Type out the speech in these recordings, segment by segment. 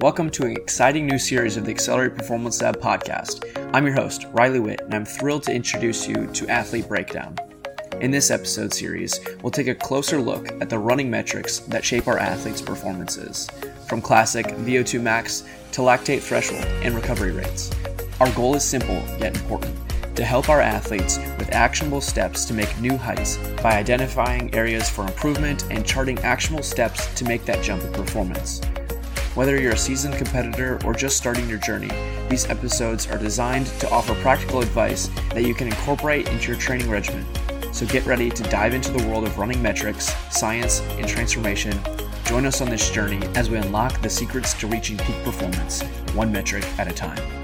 Welcome to an exciting new series of the Accelerate Performance Lab podcast. I'm your host, Riley Witt, and I'm thrilled to introduce you to Athlete Breakdown. In this episode series, we'll take a closer look at the running metrics that shape our athletes' performances, from classic VO2 max to lactate threshold and recovery rates. Our goal is simple yet important to help our athletes with actionable steps to make new heights by identifying areas for improvement and charting actionable steps to make that jump in performance. Whether you're a seasoned competitor or just starting your journey, these episodes are designed to offer practical advice that you can incorporate into your training regimen. So get ready to dive into the world of running metrics, science, and transformation. Join us on this journey as we unlock the secrets to reaching peak performance, one metric at a time.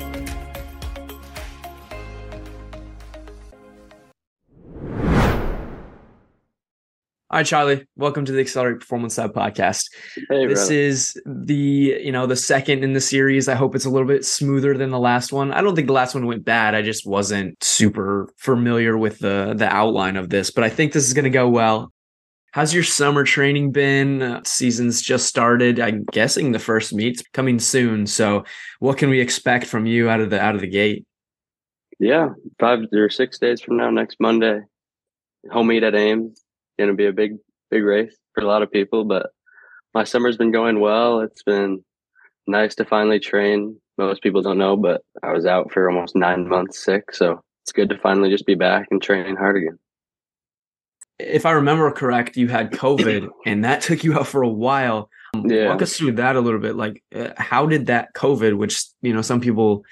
Right, Charlie. Welcome to the Accelerate Performance Lab podcast. Hey, this brother. is the you know the second in the series. I hope it's a little bit smoother than the last one. I don't think the last one went bad. I just wasn't super familiar with the the outline of this, but I think this is going to go well. How's your summer training been? Uh, season's just started. I'm guessing the first meet's coming soon. So, what can we expect from you out of the out of the gate? Yeah, five or six days from now, next Monday, home meet at Ames going to be a big, big race for a lot of people. But my summer's been going well. It's been nice to finally train. Most people don't know, but I was out for almost nine months sick. So it's good to finally just be back and training hard again. If I remember correct, you had COVID and that took you out for a while. Um, yeah. Walk us through that a little bit. Like, uh, how did that COVID, which, you know, some people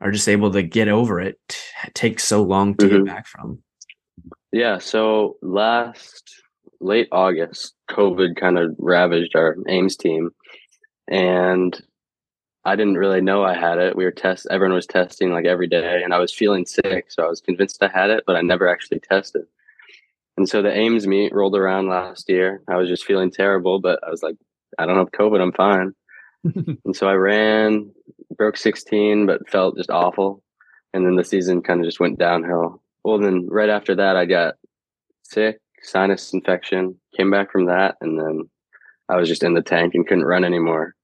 are just able to get over it, take so long to mm-hmm. get back from? Yeah. So last late August, COVID kind of ravaged our Ames team. And I didn't really know I had it. We were test everyone was testing like every day and I was feeling sick. So I was convinced I had it, but I never actually tested. And so the Ames meet rolled around last year. I was just feeling terrible, but I was like, I don't have COVID, I'm fine. and so I ran, broke 16, but felt just awful. And then the season kind of just went downhill. Well, then right after that, I got sick, sinus infection, came back from that, and then I was just in the tank and couldn't run anymore.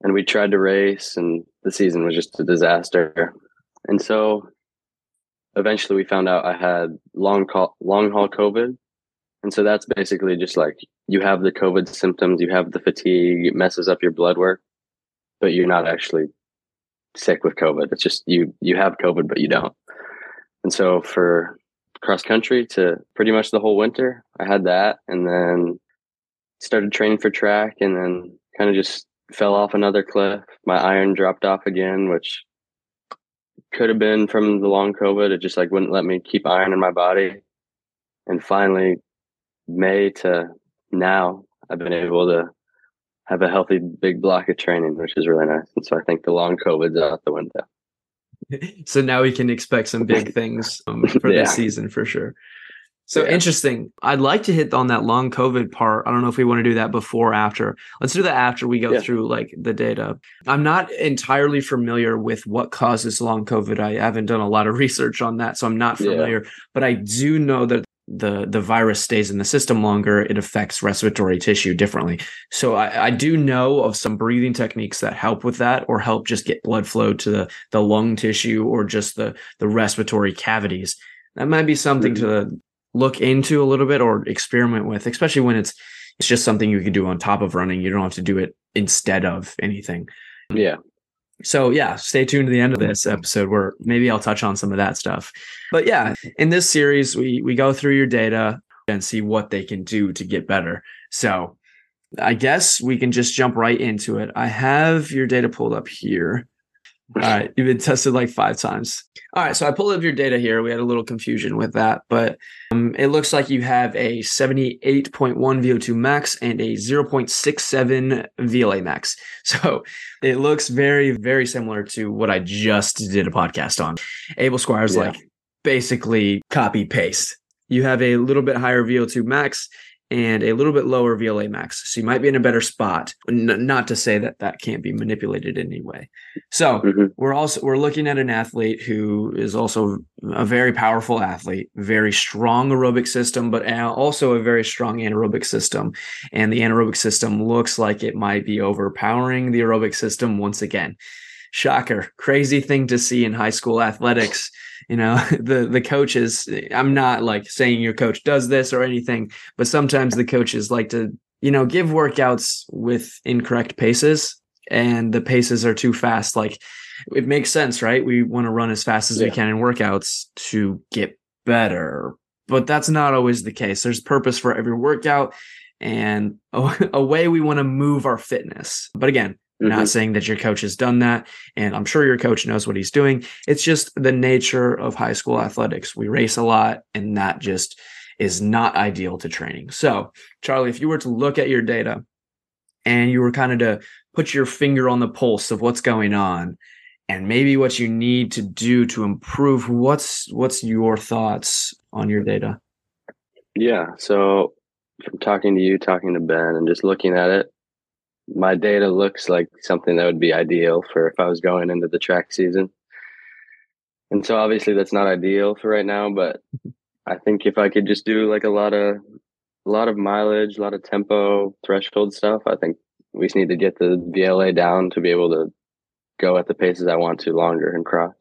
And we tried to race, and the season was just a disaster. And so eventually we found out I had long call, long haul COVID. And so that's basically just like you have the COVID symptoms, you have the fatigue, it messes up your blood work, but you're not actually sick with COVID. It's just you you have COVID, but you don't. And so for cross country to pretty much the whole winter, I had that and then started training for track and then kind of just fell off another cliff. My iron dropped off again, which could have been from the long COVID. It just like wouldn't let me keep iron in my body. And finally, May to now, I've been able to have a healthy big block of training, which is really nice. And so I think the long COVID's out the window. so now we can expect some big things um, for yeah. this season for sure. So yeah. interesting. I'd like to hit on that long COVID part. I don't know if we want to do that before after. Let's do that after we go yeah. through like the data. I'm not entirely familiar with what causes long COVID. I haven't done a lot of research on that, so I'm not familiar. Yeah. But I do know that the the virus stays in the system longer, it affects respiratory tissue differently. So I, I, do know of some breathing techniques that help with that, or help just get blood flow to the the lung tissue or just the the respiratory cavities. That might be something mm-hmm. to look into a little bit or experiment with, especially when it's it's just something you can do on top of running. You don't have to do it instead of anything. Yeah. So yeah, stay tuned to the end of this mm-hmm. episode where maybe I'll touch on some of that stuff. But yeah, in this series we we go through your data and see what they can do to get better. So I guess we can just jump right into it. I have your data pulled up here. All right, you've been tested like five times. All right, so I pulled up your data here. We had a little confusion with that, but um, it looks like you have a 78.1 VO2 max and a 0.67 VLA max. So it looks very, very similar to what I just did a podcast on. Abel Squires yeah. like basically copy paste. You have a little bit higher VO2 max and a little bit lower VLA max. So you might be in a better spot. N- not to say that that can't be manipulated in any way. So mm-hmm. we're also we're looking at an athlete who is also a very powerful athlete, very strong aerobic system, but also a very strong anaerobic system. And the anaerobic system looks like it might be overpowering the aerobic system once again. Shocker, crazy thing to see in high school athletics. You know the the coaches i'm not like saying your coach does this or anything but sometimes the coaches like to you know give workouts with incorrect paces and the paces are too fast. Like it makes sense right? We want to run as fast as yeah. we can in workouts to get better but that's not always the case. There's purpose for every workout and a, a way we want to move our fitness. But again Mm-hmm. Not saying that your coach has done that. And I'm sure your coach knows what he's doing. It's just the nature of high school athletics. We race a lot, and that just is not ideal to training. So, Charlie, if you were to look at your data and you were kind of to put your finger on the pulse of what's going on and maybe what you need to do to improve, what's what's your thoughts on your data? Yeah. So from talking to you, talking to Ben, and just looking at it, my data looks like something that would be ideal for if I was going into the track season. And so obviously that's not ideal for right now, but I think if I could just do like a lot of a lot of mileage, a lot of tempo, threshold stuff, I think we just need to get the VLA down to be able to go at the paces I want to longer and cross.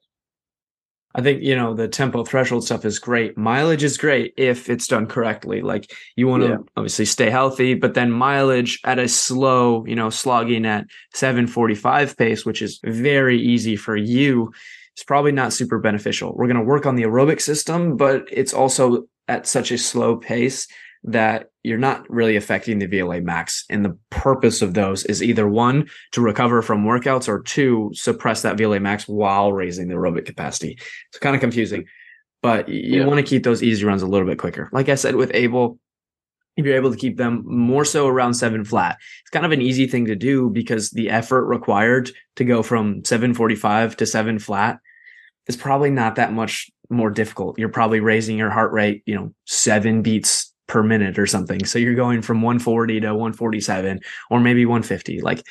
I think, you know, the tempo threshold stuff is great. Mileage is great if it's done correctly. Like you want to yeah. obviously stay healthy, but then mileage at a slow, you know, slogging at 745 pace, which is very easy for you, is probably not super beneficial. We're going to work on the aerobic system, but it's also at such a slow pace that you're not really affecting the VLA max. And the purpose of those is either one, to recover from workouts, or two, suppress that VLA max while raising the aerobic capacity. It's kind of confusing, but you yeah. want to keep those easy runs a little bit quicker. Like I said with Abel, if you're able to keep them more so around seven flat, it's kind of an easy thing to do because the effort required to go from 745 to seven flat is probably not that much more difficult. You're probably raising your heart rate, you know, seven beats per minute or something. So you're going from 140 to 147 or maybe 150. Like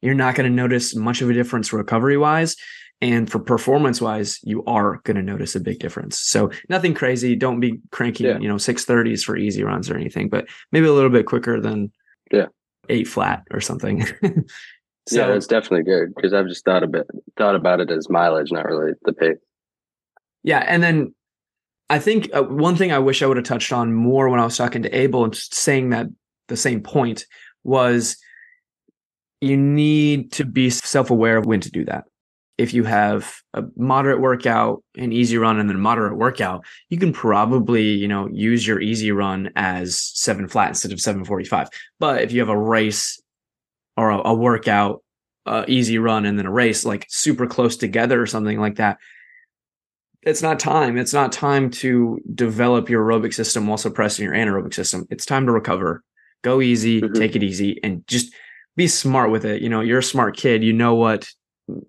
you're not going to notice much of a difference recovery wise. And for performance wise, you are going to notice a big difference. So nothing crazy. Don't be cranking, yeah. you know, 630s for easy runs or anything, but maybe a little bit quicker than yeah, eight flat or something. so, yeah, that's definitely good because I've just thought a bit thought about it as mileage, not really the pace. Yeah, and then I think uh, one thing I wish I would have touched on more when I was talking to Abel and saying that the same point was you need to be self aware of when to do that. If you have a moderate workout, an easy run, and then a moderate workout, you can probably, you know, use your easy run as seven flat instead of 745. But if you have a race or a, a workout, uh, easy run, and then a race like super close together or something like that, it's not time. It's not time to develop your aerobic system while suppressing your anaerobic system. It's time to recover. Go easy, mm-hmm. take it easy, and just be smart with it. You know, you're a smart kid. You know what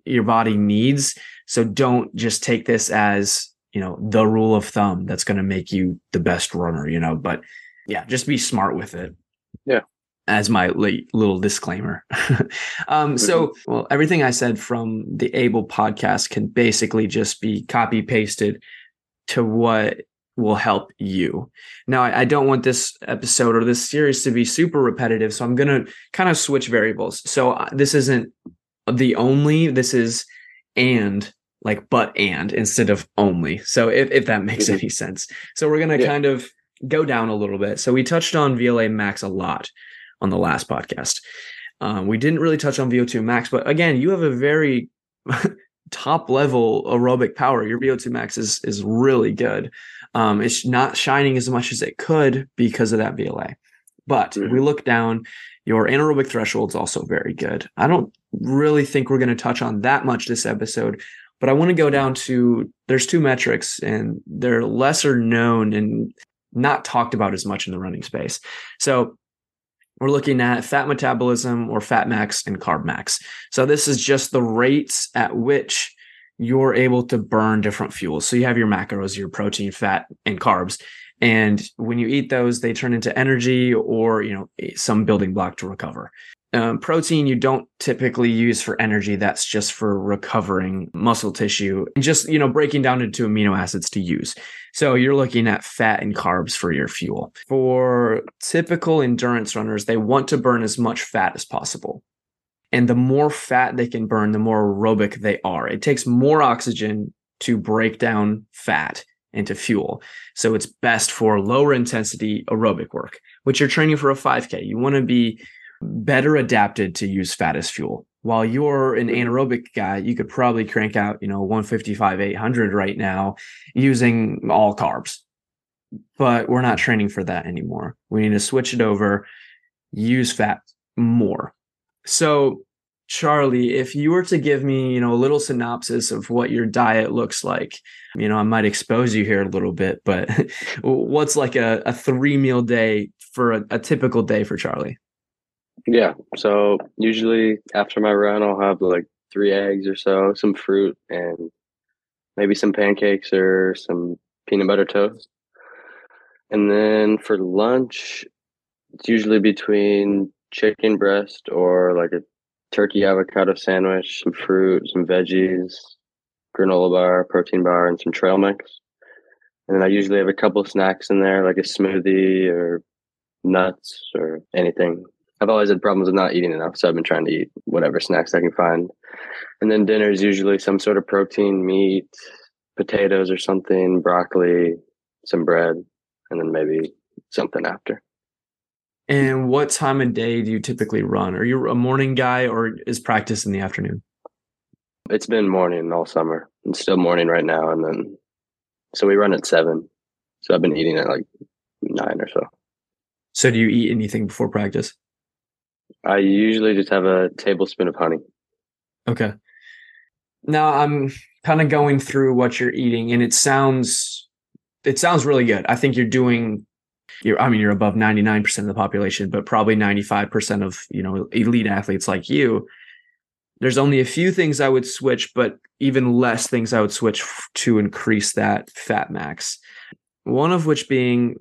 your body needs. So don't just take this as, you know, the rule of thumb that's going to make you the best runner, you know, but yeah, just be smart with it. Yeah as my little disclaimer. um, so, well, everything I said from the Abel podcast can basically just be copy pasted to what will help you. Now, I, I, don't want this episode or this series to be super repetitive, so I'm going to kind of switch variables. So, uh, this isn't the only, this is and like but and instead of only. So, if, if that makes mm-hmm. any sense. So, we're going to yeah. kind of go down a little bit. So, we touched on VLA max a lot on the last podcast. Um, we didn't really touch on VO2 max, but again, you have a very top level aerobic power. Your VO2 max is is really good. Um, it's not shining as much as it could because of that VLA. But mm-hmm. we look down, your anaerobic threshold is also very good. I don't really think we're going to touch on that much this episode, but I want to go down to there's two metrics and they're lesser known and not talked about as much in the running space. So we're looking at fat metabolism or fat max and carb max. So this is just the rates at which you're able to burn different fuels. So you have your macros, your protein, fat, and carbs. And when you eat those, they turn into energy or, you know, some building block to recover. Um, protein you don't typically use for energy. That's just for recovering muscle tissue and just, you know, breaking down into amino acids to use. So you're looking at fat and carbs for your fuel. For typical endurance runners, they want to burn as much fat as possible. And the more fat they can burn, the more aerobic they are. It takes more oxygen to break down fat into fuel. So it's best for lower intensity aerobic work, which you're training for a 5K. You want to be better adapted to use fat as fuel. While you're an mm-hmm. anaerobic guy, you could probably crank out, you know, 155, 800 right now using all carbs. But we're not training for that anymore. We need to switch it over, use fat more. So, Charlie, if you were to give me, you know, a little synopsis of what your diet looks like, you know, I might expose you here a little bit, but what's like a, a three meal day for a, a typical day for Charlie? Yeah. So usually after my run, I'll have like three eggs or so, some fruit, and maybe some pancakes or some peanut butter toast. And then for lunch, it's usually between chicken breast or like a turkey avocado sandwich, some fruit, some veggies, granola bar, protein bar, and some trail mix. And then I usually have a couple snacks in there, like a smoothie or nuts or anything I've always had problems with not eating enough, so I've been trying to eat whatever snacks I can find. And then dinner is usually some sort of protein, meat, potatoes or something, broccoli, some bread, and then maybe something after. And what time of day do you typically run? Are you a morning guy or is practice in the afternoon? It's been morning all summer. It's still morning right now. And then, so we run at seven. So I've been eating at like nine or so. So do you eat anything before practice? I usually just have a tablespoon of honey. Okay. Now I'm kind of going through what you're eating and it sounds it sounds really good. I think you're doing you're I mean you're above 99% of the population, but probably 95% of, you know, elite athletes like you. There's only a few things I would switch, but even less things I would switch to increase that fat max. One of which being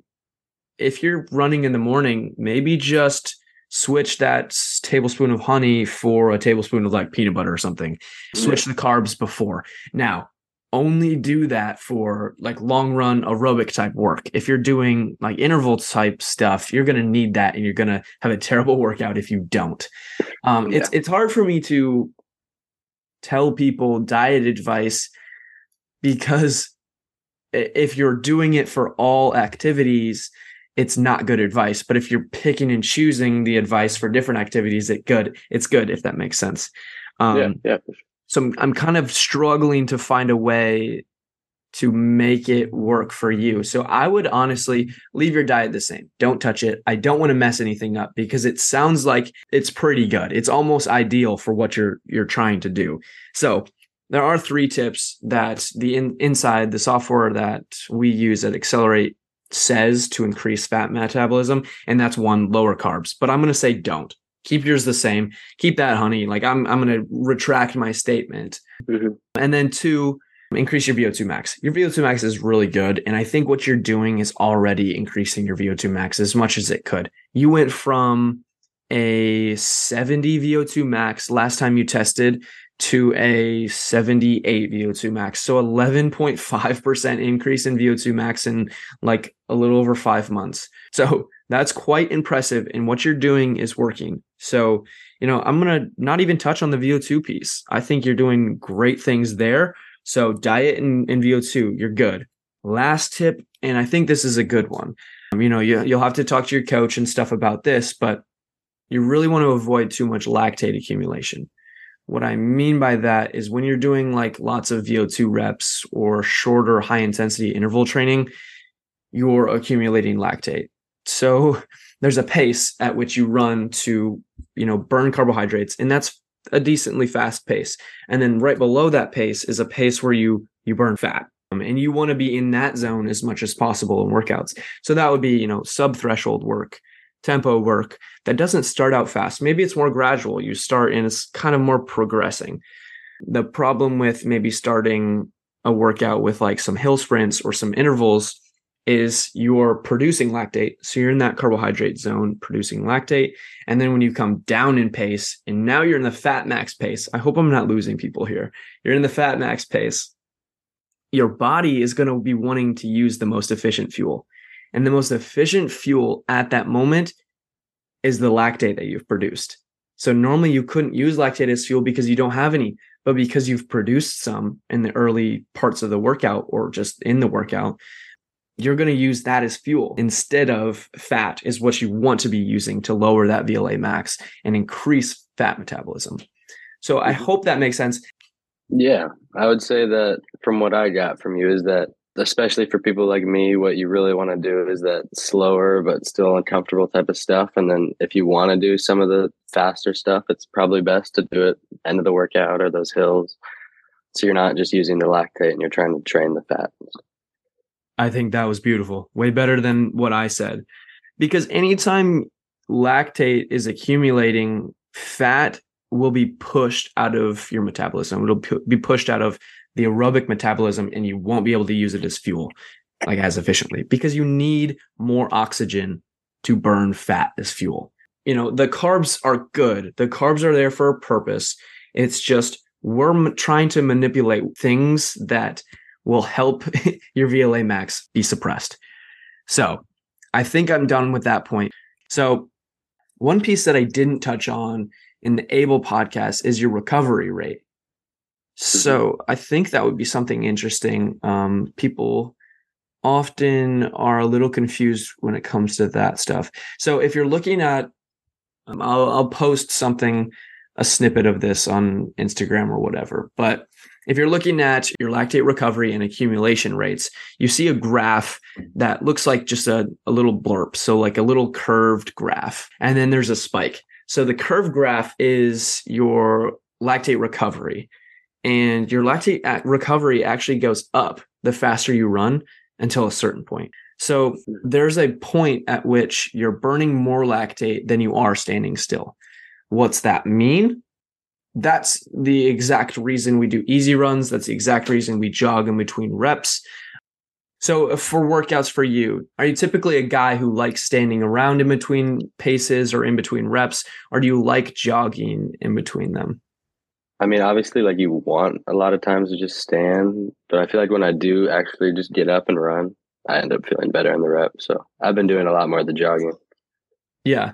if you're running in the morning, maybe just switch that tablespoon of honey for a tablespoon of like peanut butter or something. Switch the carbs before. Now, only do that for like long run aerobic type work. If you're doing like interval type stuff, you're going to need that and you're going to have a terrible workout if you don't. Um, yeah. it's it's hard for me to tell people diet advice because if you're doing it for all activities, it's not good advice. But if you're picking and choosing the advice for different activities, it good. It's good if that makes sense. Um, yeah, yeah. So I'm, I'm kind of struggling to find a way to make it work for you. So I would honestly leave your diet the same. Don't touch it. I don't want to mess anything up because it sounds like it's pretty good. It's almost ideal for what you're you're trying to do. So there are three tips that the in, inside the software that we use at Accelerate says to increase fat metabolism, and that's one lower carbs. But I'm going to say don't. Keep yours the same. Keep that honey. Like I'm I'm going to retract my statement. Mm-hmm. And then two, increase your VO2 max. Your VO2 max is really good. And I think what you're doing is already increasing your VO2 max as much as it could. You went from a 70 VO2 max last time you tested to a 78 VO2 max. So 11.5% increase in VO2 max in like a little over five months. So that's quite impressive. And what you're doing is working. So, you know, I'm going to not even touch on the VO2 piece. I think you're doing great things there. So, diet and, and VO2, you're good. Last tip, and I think this is a good one. You know, you, you'll have to talk to your coach and stuff about this, but you really want to avoid too much lactate accumulation. What I mean by that is when you're doing like lots of VO2 reps or shorter high intensity interval training, you're accumulating lactate. So there's a pace at which you run to, you know, burn carbohydrates and that's a decently fast pace. And then right below that pace is a pace where you you burn fat. Um, and you want to be in that zone as much as possible in workouts. So that would be, you know, sub threshold work tempo work that doesn't start out fast. Maybe it's more gradual. You start and it's kind of more progressing. The problem with maybe starting a workout with like some hill sprints or some intervals is you're producing lactate. So you're in that carbohydrate zone producing lactate. And then when you come down in pace, and now you're in the fat max pace, I hope I'm not losing people here. You're in the fat max pace. Your body is going to be wanting to use the most efficient fuel. And the most efficient fuel at that moment is the lactate that you've produced. So normally you couldn't use lactate as fuel because you don't have any, but because you've produced some in the early parts of the workout or just in the workout, you're going to use that as fuel instead of fat is what you want to be using to lower that VLA max and increase fat metabolism. So I mm-hmm. hope that makes sense. Yeah, I would say that from what I got from you is that especially for people like me, what you really want to do is that slower but still uncomfortable type of stuff. And then if you want to do some of the faster stuff, it's probably best to do it end of the workout or those hills. So you're not just using the lactate and you're trying to train the fat. I think that was beautiful. Way better than what I said. Because anytime lactate is accumulating, fat will be pushed out of your metabolism. It'll be pushed out of the aerobic metabolism and you won't be able to use it as fuel like as efficiently because you need more oxygen to burn fat as fuel. You know, the carbs are good. The carbs are there for a purpose. It's just we're m- trying to manipulate things that will help your VLA max be suppressed. So I think I'm done with that point. So, one piece that I didn't touch on in the Abel podcast is your recovery rate. So mm-hmm. I think that would be something interesting. Um, people often are a little confused when it comes to that stuff. So if you're looking at, um, I'll, I'll post something, a snippet of this on Instagram or whatever. But if you're looking at your lactate recovery and accumulation rates, you see a graph that looks like just a, a little blurb. So like a little curved graph. And then there's a spike. So the curved graph is your lactate recovery and your lactate uh, recovery actually goes up the faster you run until a certain point. So there's a point at which you're burning more lactate than you are standing still. What's that mean? That's the exact reason we do easy runs. That's the exact reason we jog in between reps. So uh, for workouts for you, are you typically a guy who likes standing around in between paces or in between reps, or do you like jogging in between them? I mean, obviously, like you want a lot of times to just stand, but I feel like when I do actually just get up and run, I end up feeling better in the rep. So I've been doing a lot more of the jogging. Yeah.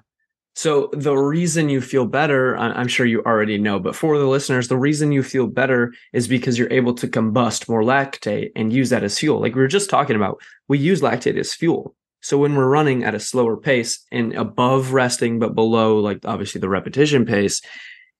So the reason you feel better, I'm sure you already know, but for the listeners, the reason you feel better is because you're able to combust more lactate and use that as fuel. Like we were just talking about, we use lactate as fuel. So when we're running at a slower pace and above resting, but below, like obviously the repetition pace,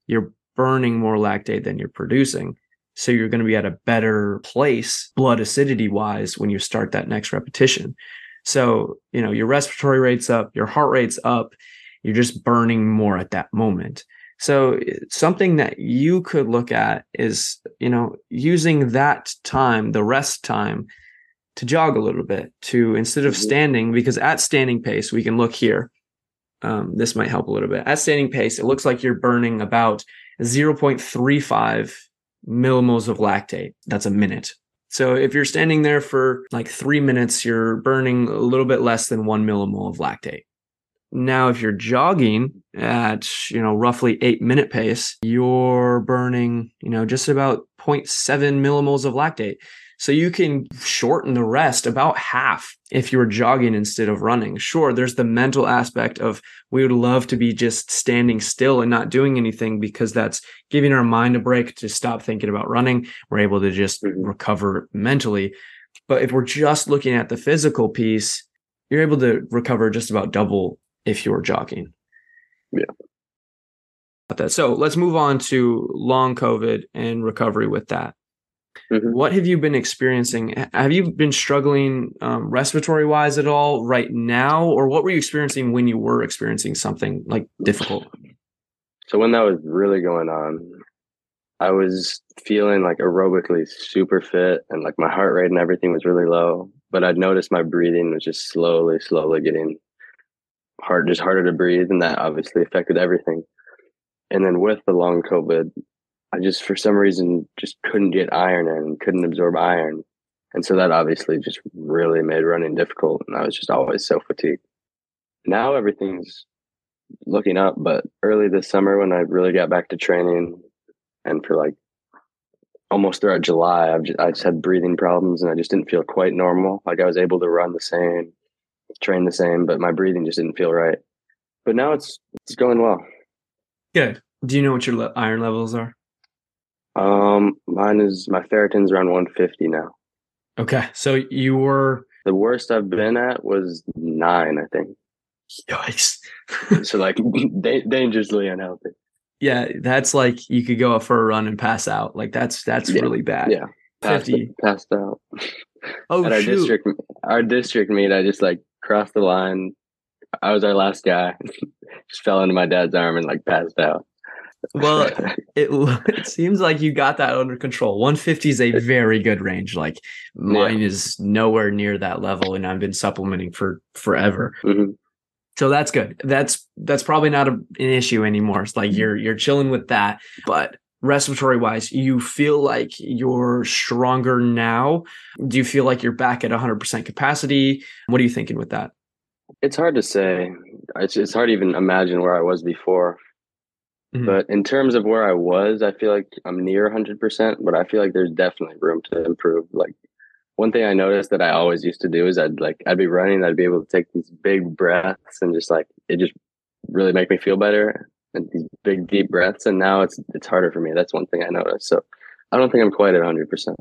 you're burning more lactate than you're producing. So you're going to be at a better place blood acidity wise when you start that next repetition. So, you know, your respiratory rate's up, your heart rate's up, you're just burning more at that moment. So something that you could look at is, you know, using that time, the rest time to jog a little bit to instead of mm-hmm. standing, because at standing pace, we can look here. Um, this might help a little bit. At standing pace, it looks like you're burning about 0.35 millimoles of lactate. That's a minute. So if you're standing there for like three minutes, you're burning a little bit less than one millimole of lactate. Now, if you're jogging at, you know, roughly eight minute pace, you're burning, you know, just about 0.7 millimoles of lactate. So you can shorten the rest about half if you were jogging instead of running. Sure, there's the mental aspect of we would love to be just standing still and not doing anything because that's giving our mind a break to stop thinking about running. We're able to just mm-hmm. recover mentally. But if we're just looking at the physical piece, you're able to recover just about double if you're jogging. Yeah. So let's move on to long COVID and recovery with that. Mm-hmm. What have you been experiencing? Have you been struggling um, respiratory wise at all right now, or what were you experiencing when you were experiencing something like difficult? So when that was really going on, I was feeling like aerobically super fit, and like my heart rate and everything was really low. But I'd noticed my breathing was just slowly, slowly getting hard, just harder to breathe, and that obviously affected everything. And then with the long COVID, I just for some reason just couldn't get iron in, couldn't absorb iron. And so that obviously just really made running difficult. And I was just always so fatigued. Now everything's looking up, but early this summer when I really got back to training and for like almost throughout July, I've just, I just had breathing problems and I just didn't feel quite normal. Like I was able to run the same, train the same, but my breathing just didn't feel right. But now it's it's going well. Good. Do you know what your le- iron levels are? Um, mine is my ferritin's around 150 now. Okay, so you were the worst I've been at was nine, I think. Yikes! so like da- dangerously unhealthy. Yeah, that's like you could go up for a run and pass out. Like that's that's yeah. really bad. Yeah, passed, 50. passed out. Oh, at our shoot. district our district meet, I just like crossed the line. I was our last guy. just fell into my dad's arm and like passed out. Well, it it seems like you got that under control. 150 is a very good range. Like mine yeah. is nowhere near that level, and I've been supplementing for forever. Mm-hmm. So that's good. That's that's probably not a, an issue anymore. It's like you're you're chilling with that. But respiratory wise, you feel like you're stronger now. Do you feel like you're back at 100% capacity? What are you thinking with that? It's hard to say. It's it's hard to even imagine where I was before. Mm-hmm. But in terms of where I was, I feel like I'm near 100%, but I feel like there's definitely room to improve. Like one thing I noticed that I always used to do is I'd like I'd be running, I'd be able to take these big breaths and just like it just really make me feel better and these big deep breaths. And now it's it's harder for me. That's one thing I noticed. So I don't think I'm quite at 100 percent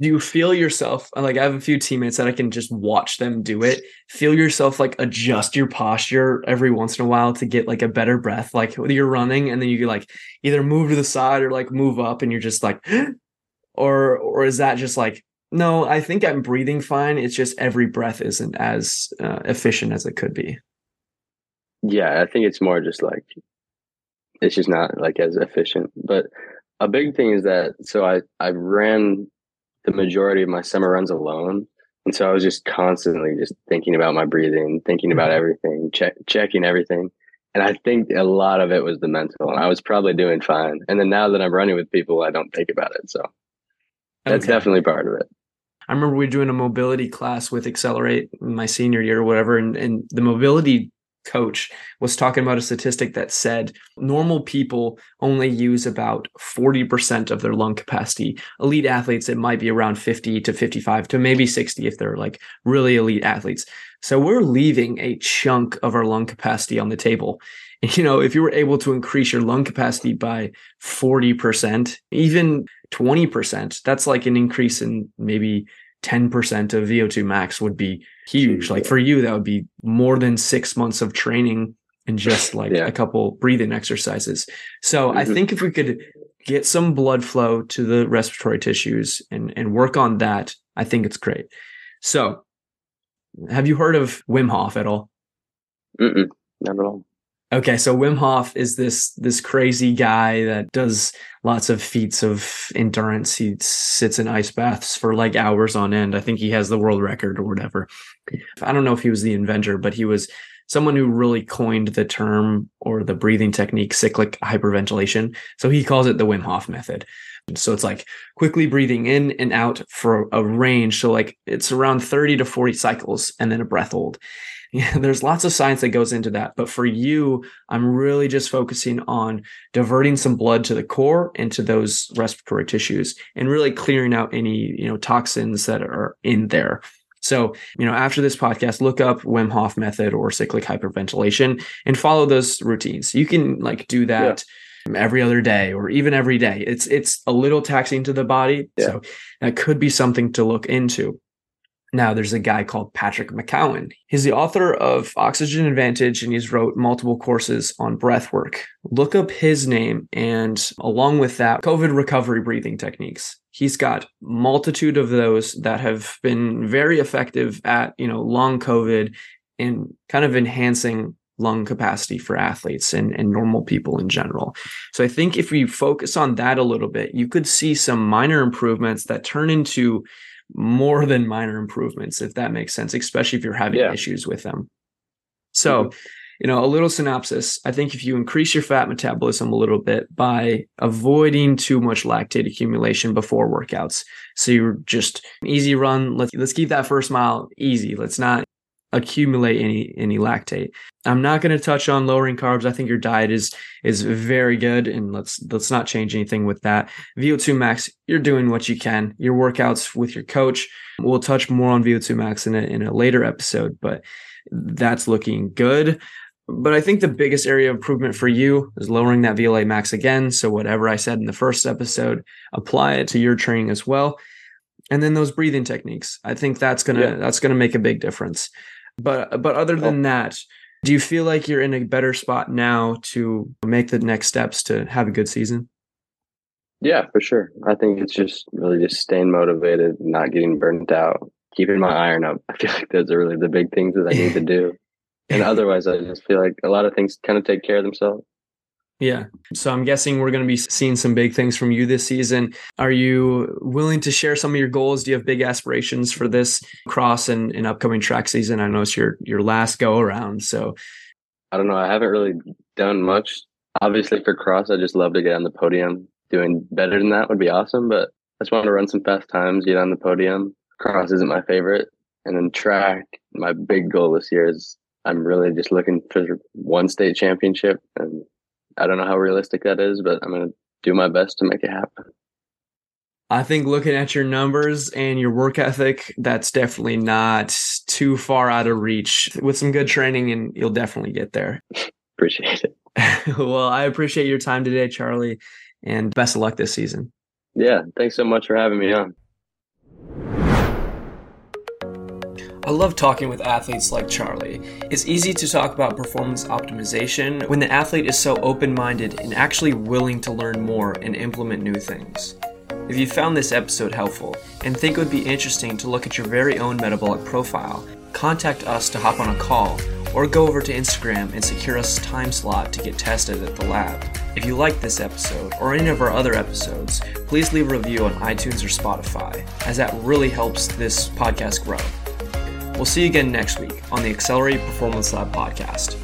do you feel yourself like i have a few teammates that i can just watch them do it feel yourself like adjust your posture every once in a while to get like a better breath like you're running and then you like either move to the side or like move up and you're just like or or is that just like no i think i'm breathing fine it's just every breath isn't as uh, efficient as it could be yeah i think it's more just like it's just not like as efficient but a big thing is that so i i ran the majority of my summer runs alone. And so I was just constantly just thinking about my breathing, thinking about mm-hmm. everything, check, checking everything. And I think a lot of it was the mental. And I was probably doing fine. And then now that I'm running with people, I don't think about it. So that's okay. definitely part of it. I remember we were doing a mobility class with Accelerate my senior year or whatever. And, and the mobility coach was talking about a statistic that said normal people only use about 40% of their lung capacity. Elite athletes, it might be around 50 to 55 to maybe 60 if they're like really elite athletes. So we're leaving a chunk of our lung capacity on the table. You know, if you were able to increase your lung capacity by 40%, even 20%, that's like an increase in maybe 10% of VO2 max would be huge. Like for you, that would be more than six months of training and just like yeah. a couple breathing exercises. So mm-hmm. I think if we could get some blood flow to the respiratory tissues and, and work on that, I think it's great. So have you heard of Wim Hof at all? Mm-mm, not at all. Okay, so Wim Hof is this this crazy guy that does lots of feats of endurance. He sits in ice baths for like hours on end. I think he has the world record or whatever. I don't know if he was the inventor, but he was someone who really coined the term or the breathing technique cyclic hyperventilation. So he calls it the Wim Hof method. So it's like quickly breathing in and out for a range. So like it's around 30 to 40 cycles and then a breath hold. Yeah, there's lots of science that goes into that. But for you, I'm really just focusing on diverting some blood to the core and to those respiratory tissues and really clearing out any, you know, toxins that are in there. So, you know, after this podcast, look up Wim Hof method or cyclic hyperventilation and follow those routines. You can like do that yeah. every other day or even every day. It's it's a little taxing to the body. Yeah. So that could be something to look into. Now, there's a guy called Patrick McKeown. He's the author of Oxygen Advantage and he's wrote multiple courses on breath work. Look up his name and along with that, COVID recovery breathing techniques. He's got multitude of those that have been very effective at, you know, long COVID and kind of enhancing lung capacity for athletes and, and normal people in general. So I think if we focus on that a little bit, you could see some minor improvements that turn into more than minor improvements, if that makes sense, especially if you're having yeah. issues with them. So, mm-hmm. you know, a little synopsis. I think if you increase your fat metabolism a little bit by avoiding too much lactate accumulation before workouts, so you're just easy run. Let's let's keep that first mile easy. Let's not accumulate any any lactate. I'm not going to touch on lowering carbs. I think your diet is is very good and let's let's not change anything with that. VO2 max, you're doing what you can. Your workouts with your coach. We'll touch more on VO2 max in a in a later episode, but that's looking good. But I think the biggest area of improvement for you is lowering that VLA max again. So whatever I said in the first episode, apply it to your training as well. And then those breathing techniques. I think that's gonna yeah. that's gonna make a big difference. But but other oh. than oh. that, do you feel like you're in a better spot now to make the next steps to have a good season? Yeah, for sure. I think it's just really just staying motivated, not getting burnt out, keeping my iron up. I feel like those are really the big things that I need to do. And otherwise, I just feel like a lot of things kind of take care of themselves. Yeah. So I'm guessing we're going to be seeing some big things from you this season. Are you willing to share some of your goals? Do you have big aspirations for this cross and, and upcoming track season? I know it's your your last go around. So I don't know. I haven't really done much. Obviously for cross, I just love to get on the podium. Doing better than that would be awesome, but I just want to run some fast times, get on the podium. Cross isn't my favorite. And then track, my big goal this year is I'm really just looking for one state championship and I don't know how realistic that is, but I'm going to do my best to make it happen. I think looking at your numbers and your work ethic, that's definitely not too far out of reach. With some good training, and you'll definitely get there. appreciate it. well, I appreciate your time today, Charlie, and best of luck this season. Yeah, thanks so much for having me on. I love talking with athletes like Charlie. It's easy to talk about performance optimization when the athlete is so open minded and actually willing to learn more and implement new things. If you found this episode helpful and think it would be interesting to look at your very own metabolic profile, contact us to hop on a call or go over to Instagram and secure us a time slot to get tested at the lab. If you like this episode or any of our other episodes, please leave a review on iTunes or Spotify, as that really helps this podcast grow. We'll see you again next week on the Accelerate Performance Lab podcast.